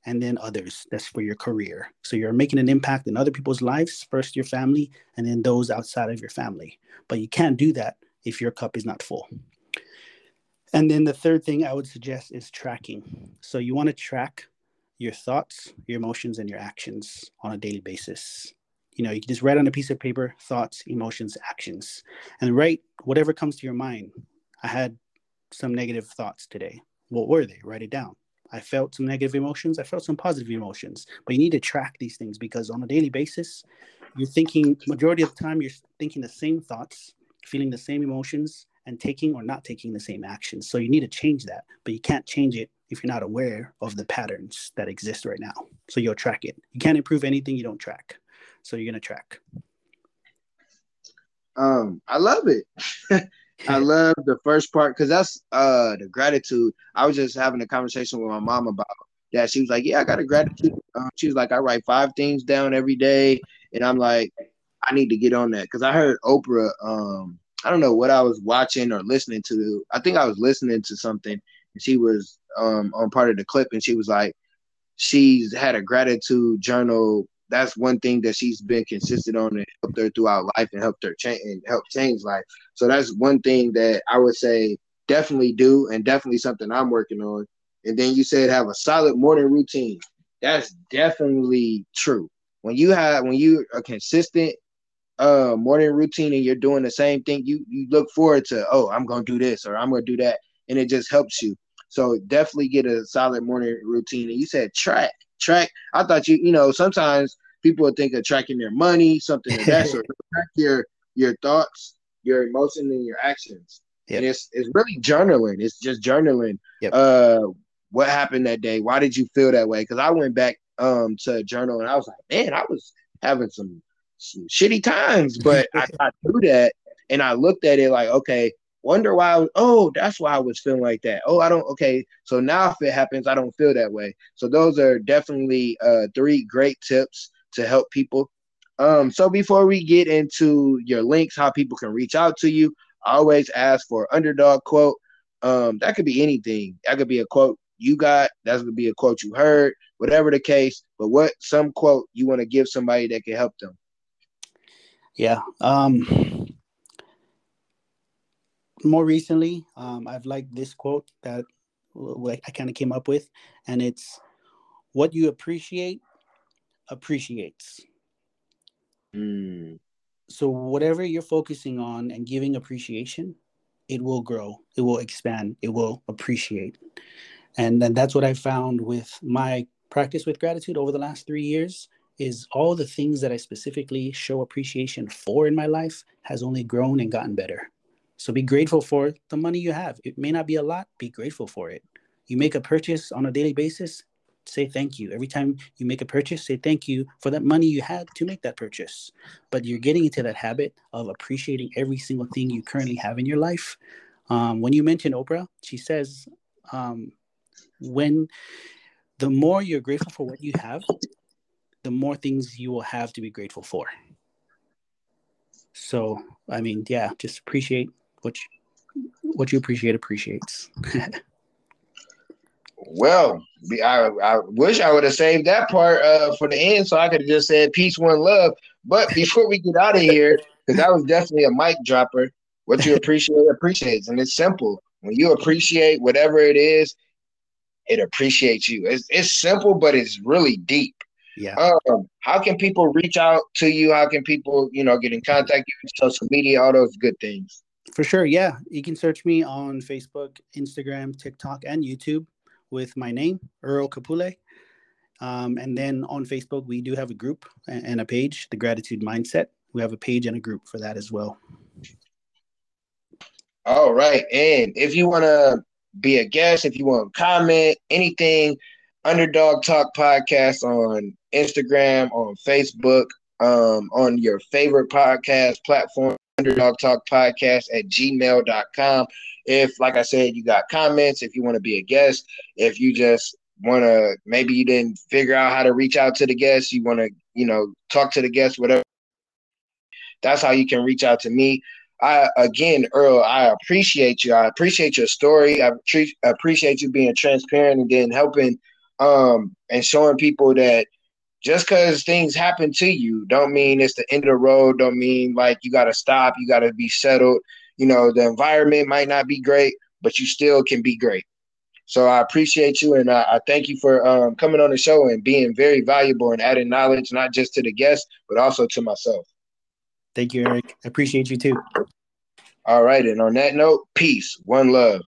and then others. That's for your career. So you're making an impact in other people's lives, first your family, and then those outside of your family. But you can't do that if your cup is not full. And then the third thing I would suggest is tracking. So you want to track your thoughts, your emotions, and your actions on a daily basis. You know, you can just write on a piece of paper thoughts, emotions, actions, and write whatever comes to your mind. I had some negative thoughts today. What were they? Write it down. I felt some negative emotions. I felt some positive emotions. But you need to track these things because on a daily basis, you're thinking majority of the time you're thinking the same thoughts, feeling the same emotions, and taking or not taking the same actions. So you need to change that, but you can't change it if you're not aware of the patterns that exist right now. So you'll track it. You can't improve anything you don't track. So you're gonna track. Um, I love it. I love the first part because that's uh the gratitude. I was just having a conversation with my mom about that. She was like, "Yeah, I got a gratitude." Um, she was like, "I write five things down every day," and I'm like, "I need to get on that" because I heard Oprah. Um, I don't know what I was watching or listening to. I think I was listening to something, and she was um on part of the clip, and she was like, she's had a gratitude journal that's one thing that she's been consistent on and helped her throughout life and helped her change and help change life. So that's one thing that I would say definitely do and definitely something I'm working on. And then you said have a solid morning routine. That's definitely true. When you have when you are consistent uh morning routine and you're doing the same thing, you you look forward to, oh, I'm gonna do this or I'm gonna do that. And it just helps you. So definitely get a solid morning routine. And you said track track. I thought you, you know, sometimes people would think of tracking their money, something of that sort. track your your thoughts, your emotions, and your actions. Yep. And it's it's really journaling. It's just journaling. Yep. Uh, what happened that day? Why did you feel that way? Because I went back um to journal and I was like, man, I was having some some shitty times, but I got through that and I looked at it like, okay, wonder why was, oh, that's why I was feeling like that. Oh, I don't okay. So now if it happens, I don't feel that way. So those are definitely uh three great tips to help people. Um, so before we get into your links, how people can reach out to you, I always ask for underdog quote. Um, that could be anything. That could be a quote you got, that's gonna be a quote you heard, whatever the case, but what some quote you want to give somebody that can help them. Yeah. Um more recently, um, I've liked this quote that I kind of came up with, and it's what you appreciate appreciates. Mm. So, whatever you're focusing on and giving appreciation, it will grow, it will expand, it will appreciate. And then that's what I found with my practice with gratitude over the last three years is all the things that I specifically show appreciation for in my life has only grown and gotten better. So be grateful for the money you have. It may not be a lot, be grateful for it. You make a purchase on a daily basis, say thank you. Every time you make a purchase, say thank you for that money you had to make that purchase. But you're getting into that habit of appreciating every single thing you currently have in your life. Um, when you mention Oprah, she says, um, when the more you're grateful for what you have, the more things you will have to be grateful for. So, I mean, yeah, just appreciate what you, what you appreciate appreciates. well, I, I wish I would have saved that part uh, for the end, so I could have just said peace, one love. But before we get out of here, because that was definitely a mic dropper. What you appreciate appreciates, and it's simple. When you appreciate whatever it is, it appreciates you. It's it's simple, but it's really deep. Yeah. Um, how can people reach out to you? How can people, you know, get in contact you, social media, all those good things? For sure. Yeah. You can search me on Facebook, Instagram, TikTok, and YouTube with my name, Earl Kapule. Um, and then on Facebook, we do have a group and a page, The Gratitude Mindset. We have a page and a group for that as well. All right. And if you want to be a guest, if you want to comment, anything, Underdog Talk Podcast on Instagram, on Facebook, um, on your favorite podcast platform underdog talk podcast at gmail.com. If, like I said, you got comments, if you want to be a guest, if you just want to, maybe you didn't figure out how to reach out to the guest, you want to, you know, talk to the guest, whatever. That's how you can reach out to me. I again, Earl, I appreciate you. I appreciate your story. I appreciate you being transparent and then helping um, and showing people that just because things happen to you don't mean it's the end of the road don't mean like you got to stop you got to be settled. You know the environment might not be great but you still can be great. So i appreciate you and i, I thank you for um, coming on the show and being very valuable and adding knowledge not just to the guests but also to myself. Thank you eric. I appreciate you too. All right and on that note peace. One love